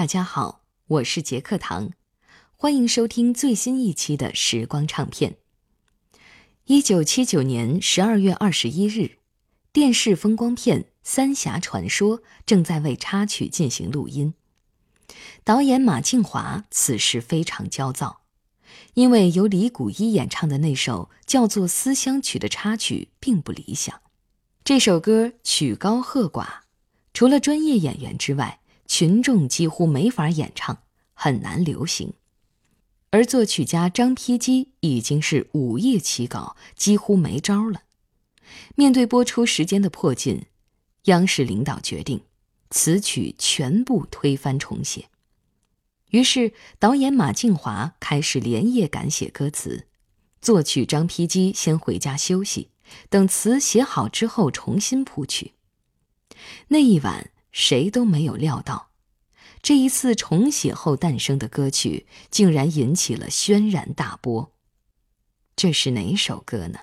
大家好，我是杰克唐，欢迎收听最新一期的时光唱片。一九七九年十二月二十一日，电视风光片《三峡传说》正在为插曲进行录音。导演马庆华此时非常焦躁，因为由李谷一演唱的那首叫做《思乡曲》的插曲并不理想。这首歌曲高和寡，除了专业演员之外。群众几乎没法演唱，很难流行。而作曲家张丕基已经是午夜起稿，几乎没招了。面对播出时间的迫近，央视领导决定此曲全部推翻重写。于是导演马静华开始连夜赶写歌词，作曲张丕基先回家休息，等词写好之后重新谱曲。那一晚。谁都没有料到，这一次重写后诞生的歌曲竟然引起了轩然大波。这是哪首歌呢？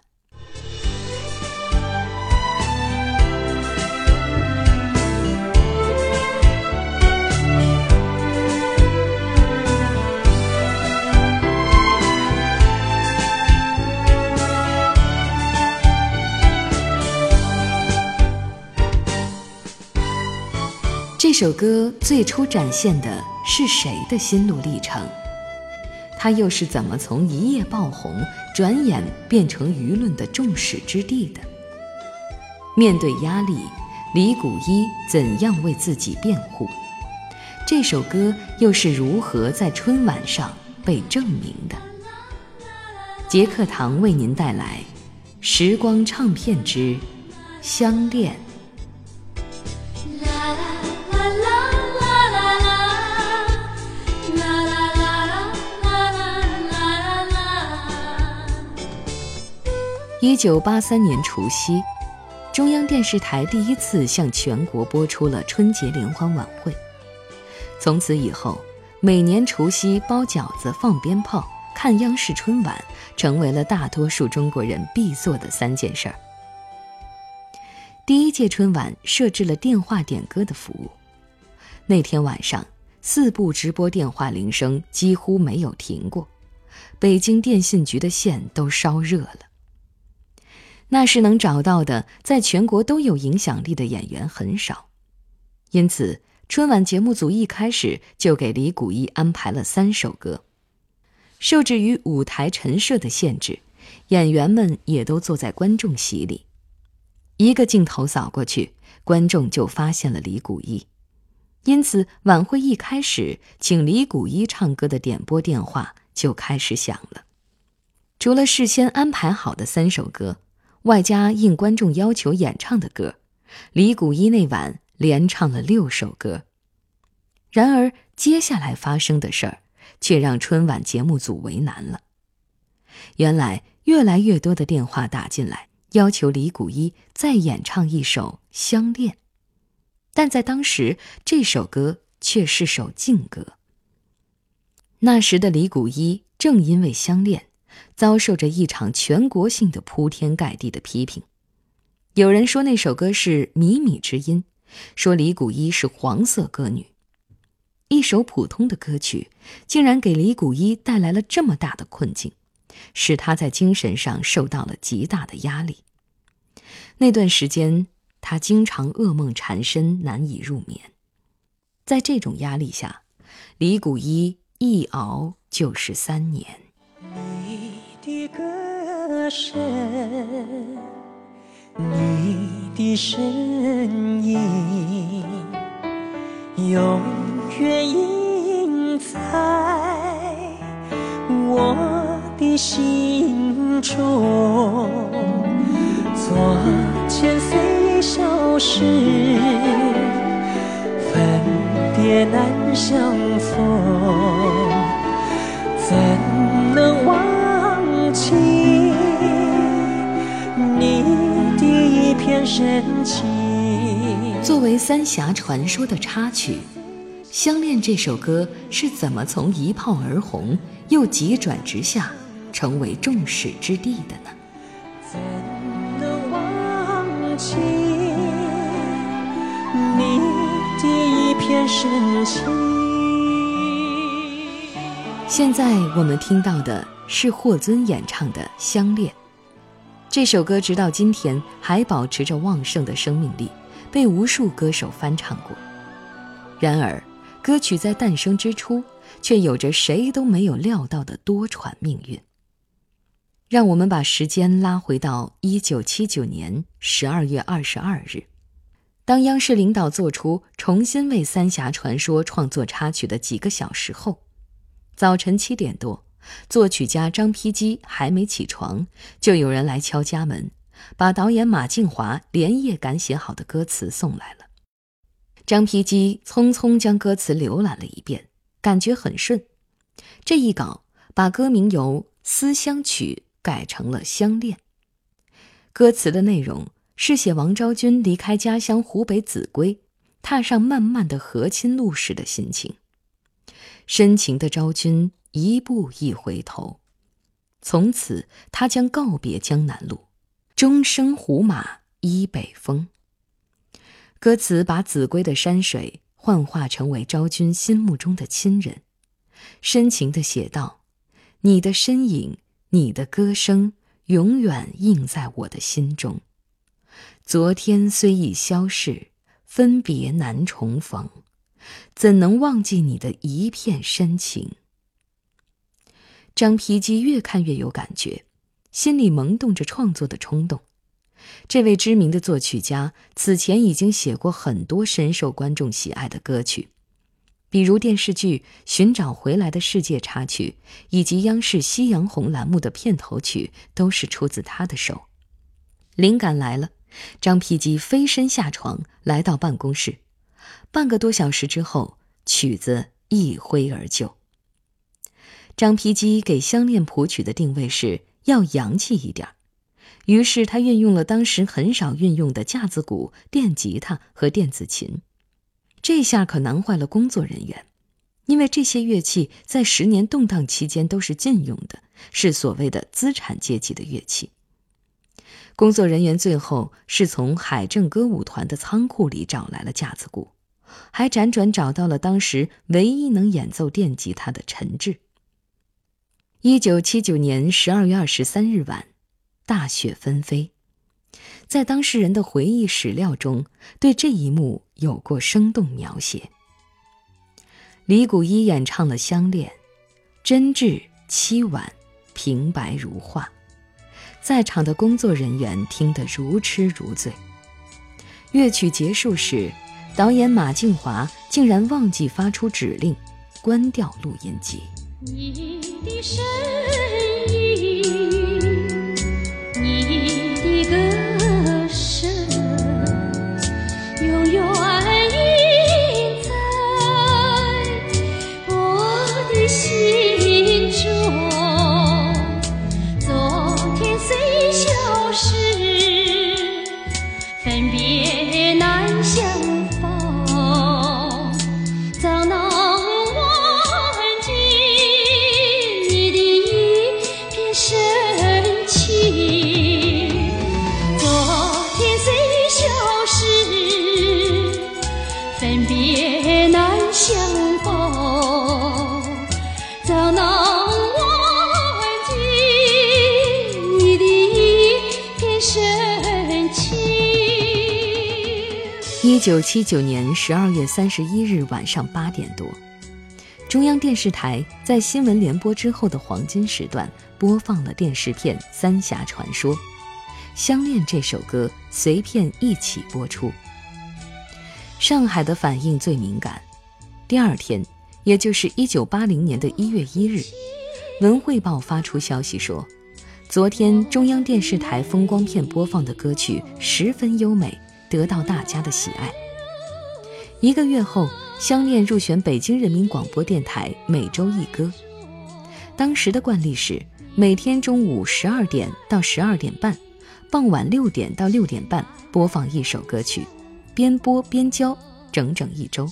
这首歌最初展现的是谁的心路历程？他又是怎么从一夜爆红，转眼变成舆论的众矢之的的？面对压力，李谷一怎样为自己辩护？这首歌又是如何在春晚上被证明的？杰克堂为您带来《时光唱片之相恋》。一九八三年除夕，中央电视台第一次向全国播出了春节联欢晚会。从此以后，每年除夕包饺子、放鞭炮、看央视春晚，成为了大多数中国人必做的三件事儿。第一届春晚设置了电话点歌的服务，那天晚上四部直播电话铃声几乎没有停过，北京电信局的线都烧热了。那时能找到的，在全国都有影响力的演员很少，因此春晚节目组一开始就给李谷一安排了三首歌。受制于舞台陈设的限制，演员们也都坐在观众席里。一个镜头扫过去，观众就发现了李谷一，因此晚会一开始，请李谷一唱歌的点播电话就开始响了。除了事先安排好的三首歌。外加应观众要求演唱的歌，李谷一那晚连唱了六首歌。然而，接下来发生的事儿却让春晚节目组为难了。原来，越来越多的电话打进来，要求李谷一再演唱一首《相恋》，但在当时，这首歌却是首禁歌。那时的李谷一正因为相恋。遭受着一场全国性的铺天盖地的批评，有人说那首歌是靡靡之音，说李谷一是黄色歌女，一首普通的歌曲竟然给李谷一带来了这么大的困境，使他在精神上受到了极大的压力。那段时间，他经常噩梦缠身，难以入眠。在这种压力下，李谷一一熬就是三年。你的歌声，你的身影，永远印在我的心中。昨天虽已消失，分别难相逢，怎能忘记你的一片深情？作为《三峡传说》的插曲，《相恋》这首歌是怎么从一炮而红，又急转直下，成为众矢之的的呢？怎能忘记你的一片深情？现在我们听到的是霍尊演唱的《相恋》。这首歌直到今天还保持着旺盛的生命力，被无数歌手翻唱过。然而，歌曲在诞生之初，却有着谁都没有料到的多舛命运。让我们把时间拉回到一九七九年十二月二十二日，当央视领导做出重新为《三峡传说》创作插曲的几个小时后。早晨七点多，作曲家张丕基还没起床，就有人来敲家门，把导演马静华连夜赶写好的歌词送来了。张丕基匆匆将歌词浏览了一遍，感觉很顺。这一稿把歌名由《思乡曲》改成了《相恋》。歌词的内容是写王昭君离开家乡湖北秭归，踏上漫漫的和亲路时的心情。深情的昭君一步一回头，从此他将告别江南路，终生胡马依北风。歌词把秭归的山水幻化成为昭君心目中的亲人，深情地写道：“你的身影，你的歌声，永远印在我的心中。昨天虽已消逝，分别难重逢。”怎能忘记你的一片深情？张丕基越看越有感觉，心里萌动着创作的冲动。这位知名的作曲家此前已经写过很多深受观众喜爱的歌曲，比如电视剧《寻找回来的世界》插曲，以及央视《夕阳红》栏目的片头曲，都是出自他的手。灵感来了，张丕基飞身下床，来到办公室。半个多小时之后，曲子一挥而就。张丕基给《相恋》谱曲的定位是要洋气一点于是他运用了当时很少运用的架子鼓、电吉他和电子琴。这下可难坏了工作人员，因为这些乐器在十年动荡期间都是禁用的，是所谓的资产阶级的乐器。工作人员最后是从海政歌舞团的仓库里找来了架子鼓。还辗转找到了当时唯一能演奏电吉他的陈志。一九七九年十二月二十三日晚，大雪纷飞，在当事人的回忆史料中，对这一幕有过生动描写。李谷一演唱了《相恋》，真挚凄婉，平白如画，在场的工作人员听得如痴如醉。乐曲结束时。导演马静华竟然忘记发出指令，关掉录音机。你的身天虽消失，九七九年十二月三十一日晚上八点多，中央电视台在新闻联播之后的黄金时段播放了电视片《三峡传说》，《相恋》这首歌随片一起播出。上海的反应最敏感，第二天，也就是一九八零年的一月一日，《文汇报》发出消息说，昨天中央电视台风光片播放的歌曲十分优美。得到大家的喜爱。一个月后，《相恋》入选北京人民广播电台每周一歌。当时的惯例是每天中午十二点到十二点半，傍晚六点到六点半播放一首歌曲，边播边教，整整一周。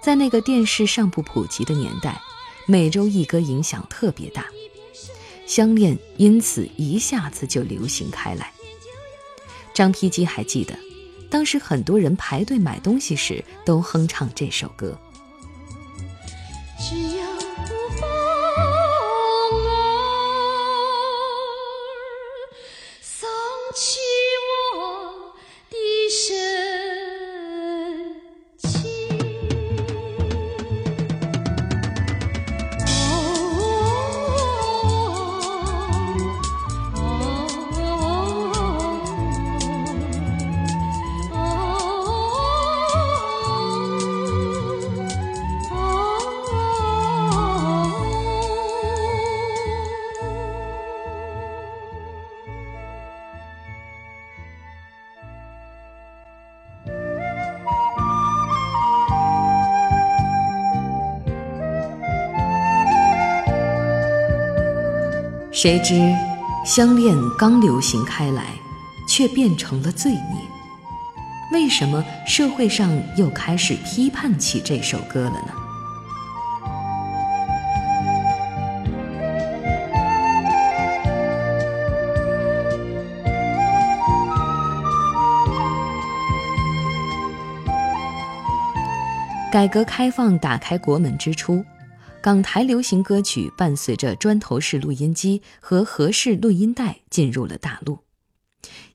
在那个电视尚不普及的年代，每周一歌影响特别大，《相恋》因此一下子就流行开来。张丕基还记得，当时很多人排队买东西时都哼唱这首歌。谁知相恋刚流行开来，却变成了罪孽。为什么社会上又开始批判起这首歌了呢？改革开放打开国门之初，港台流行歌曲伴随着砖头式录音机和盒式录音带进入了大陆。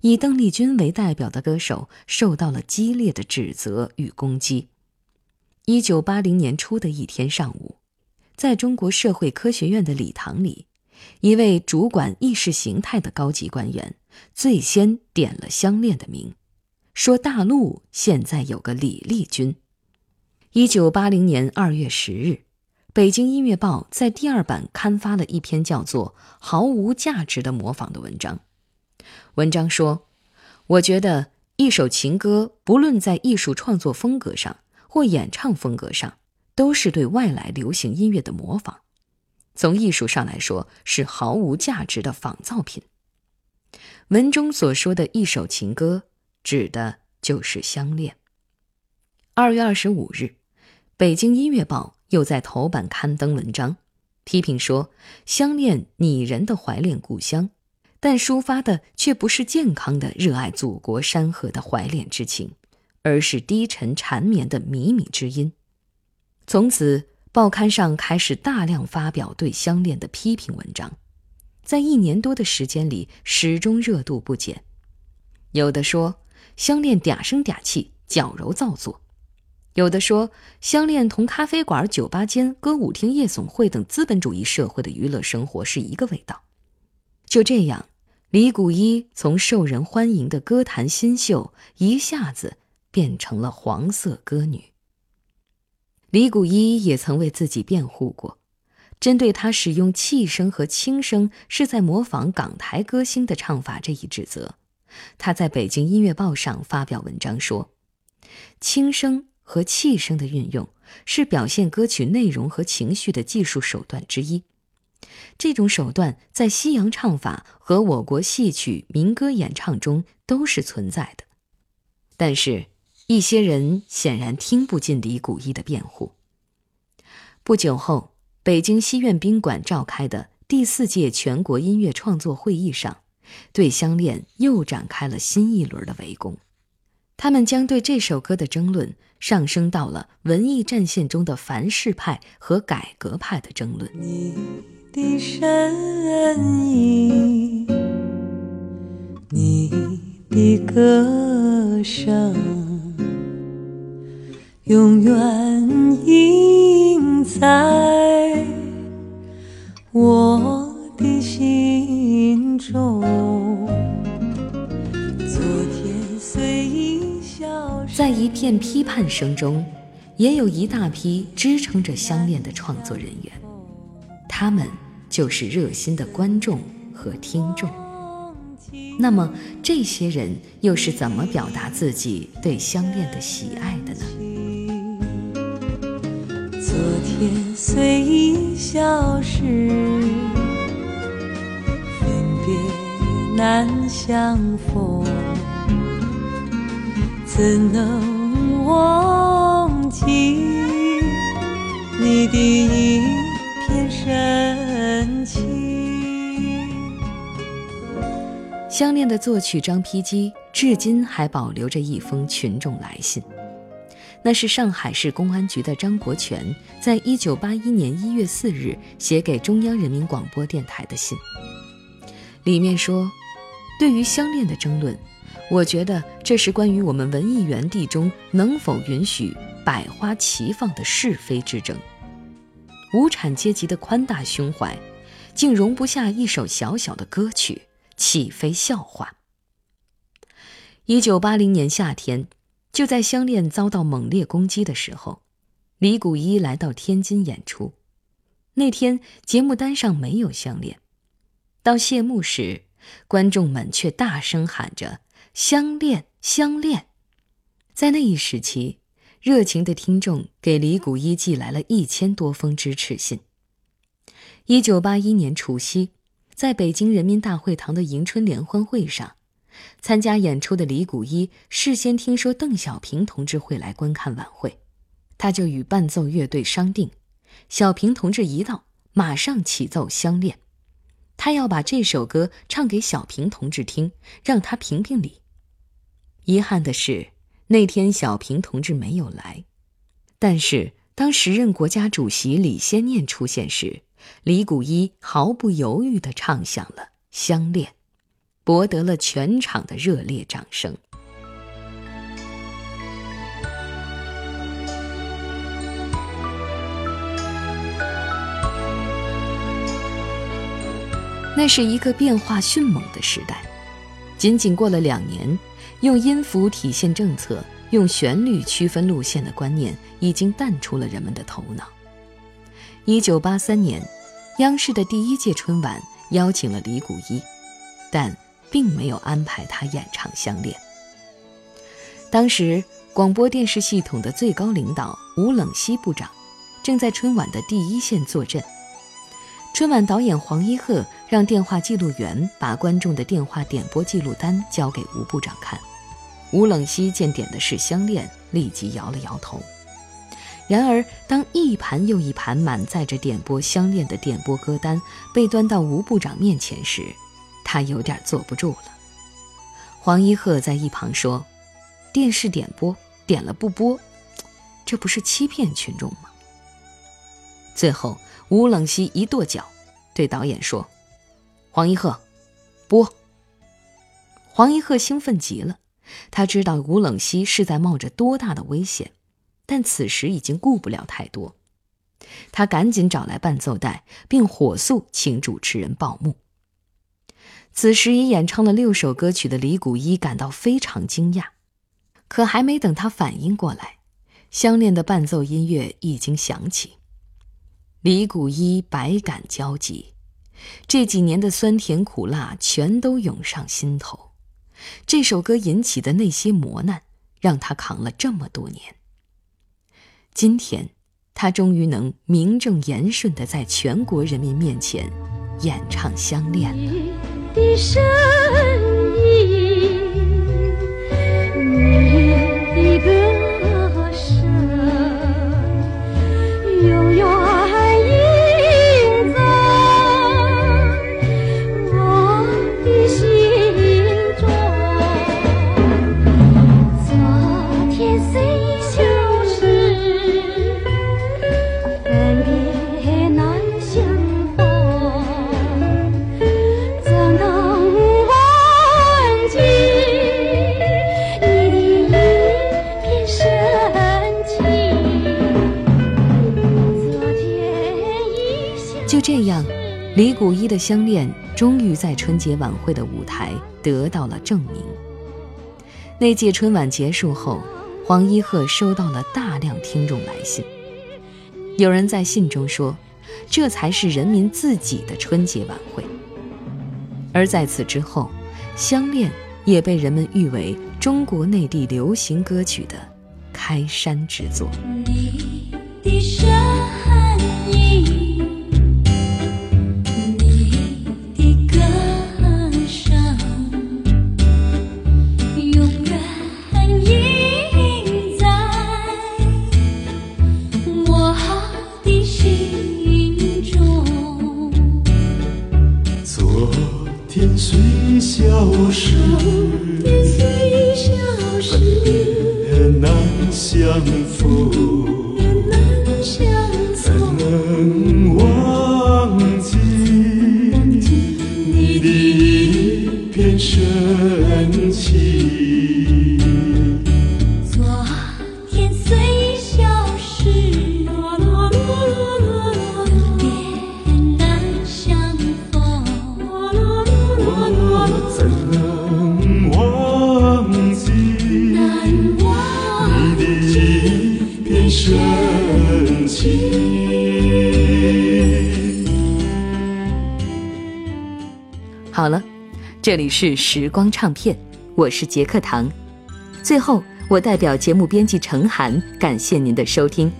以邓丽君为代表的歌手受到了激烈的指责与攻击。一九八零年初的一天上午，在中国社会科学院的礼堂里，一位主管意识形态的高级官员最先点了相恋的名，说大陆现在有个李丽君。一九八零年二月十日，《北京音乐报》在第二版刊发了一篇叫做《毫无价值的模仿》的文章。文章说：“我觉得一首情歌，不论在艺术创作风格上或演唱风格上，都是对外来流行音乐的模仿。从艺术上来说，是毫无价值的仿造品。”文中所说的一首情歌，指的就是《相恋》。二月二十五日。《北京音乐报》又在头版刊登文章，批评说：“相恋拟人的怀恋故乡，但抒发的却不是健康的热爱祖国山河的怀恋之情，而是低沉缠绵的靡靡之音。”从此，报刊上开始大量发表对相恋的批评文章，在一年多的时间里，始终热度不减。有的说：“相恋嗲声嗲气，矫揉造作。”有的说，相恋同咖啡馆、酒吧间、歌舞厅、夜总会等资本主义社会的娱乐生活是一个味道。就这样，李谷一从受人欢迎的歌坛新秀，一下子变成了黄色歌女。李谷一也曾为自己辩护过，针对他使用气声和轻声是在模仿港台歌星的唱法这一指责，他在北京音乐报上发表文章说：“轻声。”和气声的运用是表现歌曲内容和情绪的技术手段之一。这种手段在西洋唱法和我国戏曲民歌演唱中都是存在的。但是，一些人显然听不进李谷一的辩护。不久后，北京西苑宾馆召开的第四届全国音乐创作会议上，对《相恋》又展开了新一轮的围攻。他们将对这首歌的争论上升到了文艺战线中的凡世派和改革派的争论。你的身影，你的歌声，永远印在我的心中。在一片批判声中，也有一大批支撑着相恋的创作人员，他们就是热心的观众和听众。那么，这些人又是怎么表达自己对相恋的喜爱的呢？昨天虽已消失，分别难相逢。怎能忘记你的一片深情？相恋的作曲张丕基至今还保留着一封群众来信，那是上海市公安局的张国权在一九八一年一月四日写给中央人民广播电台的信。里面说，对于相恋的争论。我觉得这是关于我们文艺园地中能否允许百花齐放的是非之争。无产阶级的宽大胸怀，竟容不下一首小小的歌曲，岂非笑话？一九八零年夏天，就在《相恋》遭到猛烈攻击的时候，李谷一来到天津演出。那天节目单上没有《相恋》，到谢幕时，观众们却大声喊着。相恋，相恋，在那一时期，热情的听众给李谷一寄来了一千多封支持信。一九八一年除夕，在北京人民大会堂的迎春联欢会上，参加演出的李谷一事先听说邓小平同志会来观看晚会，他就与伴奏乐队商定，小平同志一到，马上起奏《相恋》，他要把这首歌唱给小平同志听，让他评评理。遗憾的是，那天小平同志没有来，但是。当时任国家主席李先念出现时，李谷一毫不犹豫地唱响了《相恋》，博得了全场的热烈掌声。那是一个变化迅猛的时代，仅仅过了两年，用音符体现政策。用旋律区分路线的观念已经淡出了人们的头脑。一九八三年，央视的第一届春晚邀请了李谷一，但并没有安排他演唱《相恋》。当时，广播电视系统的最高领导吴冷西部长正在春晚的第一线坐镇。春晚导演黄一鹤让电话记录员把观众的电话点播记录单交给吴部长看。吴冷西见点的是《相恋》，立即摇了摇头。然而，当一盘又一盘满载着点播《相恋》的点播歌单被端到吴部长面前时，他有点坐不住了。黄一鹤在一旁说：“电视点播点了不播，这不是欺骗群众吗？”最后，吴冷西一跺脚，对导演说：“黄一鹤，播。”黄一鹤兴奋极了。他知道吴冷西是在冒着多大的危险，但此时已经顾不了太多。他赶紧找来伴奏带，并火速请主持人报幕。此时已演唱了六首歌曲的李谷一感到非常惊讶，可还没等他反应过来，相恋的伴奏音乐已经响起。李谷一百感交集，这几年的酸甜苦辣全都涌上心头。这首歌引起的那些磨难，让他扛了这么多年。今天，他终于能名正言顺的在全国人民面前演唱《相恋》了。这五一的《相恋》终于在春节晚会的舞台得到了证明。那届春晚结束后，黄一鹤收到了大量听众来信。有人在信中说：“这才是人民自己的春节晚会。”而在此之后，《相恋》也被人们誉为中国内地流行歌曲的开山之作。这里是时光唱片，我是杰克唐。最后，我代表节目编辑程涵，感谢您的收听。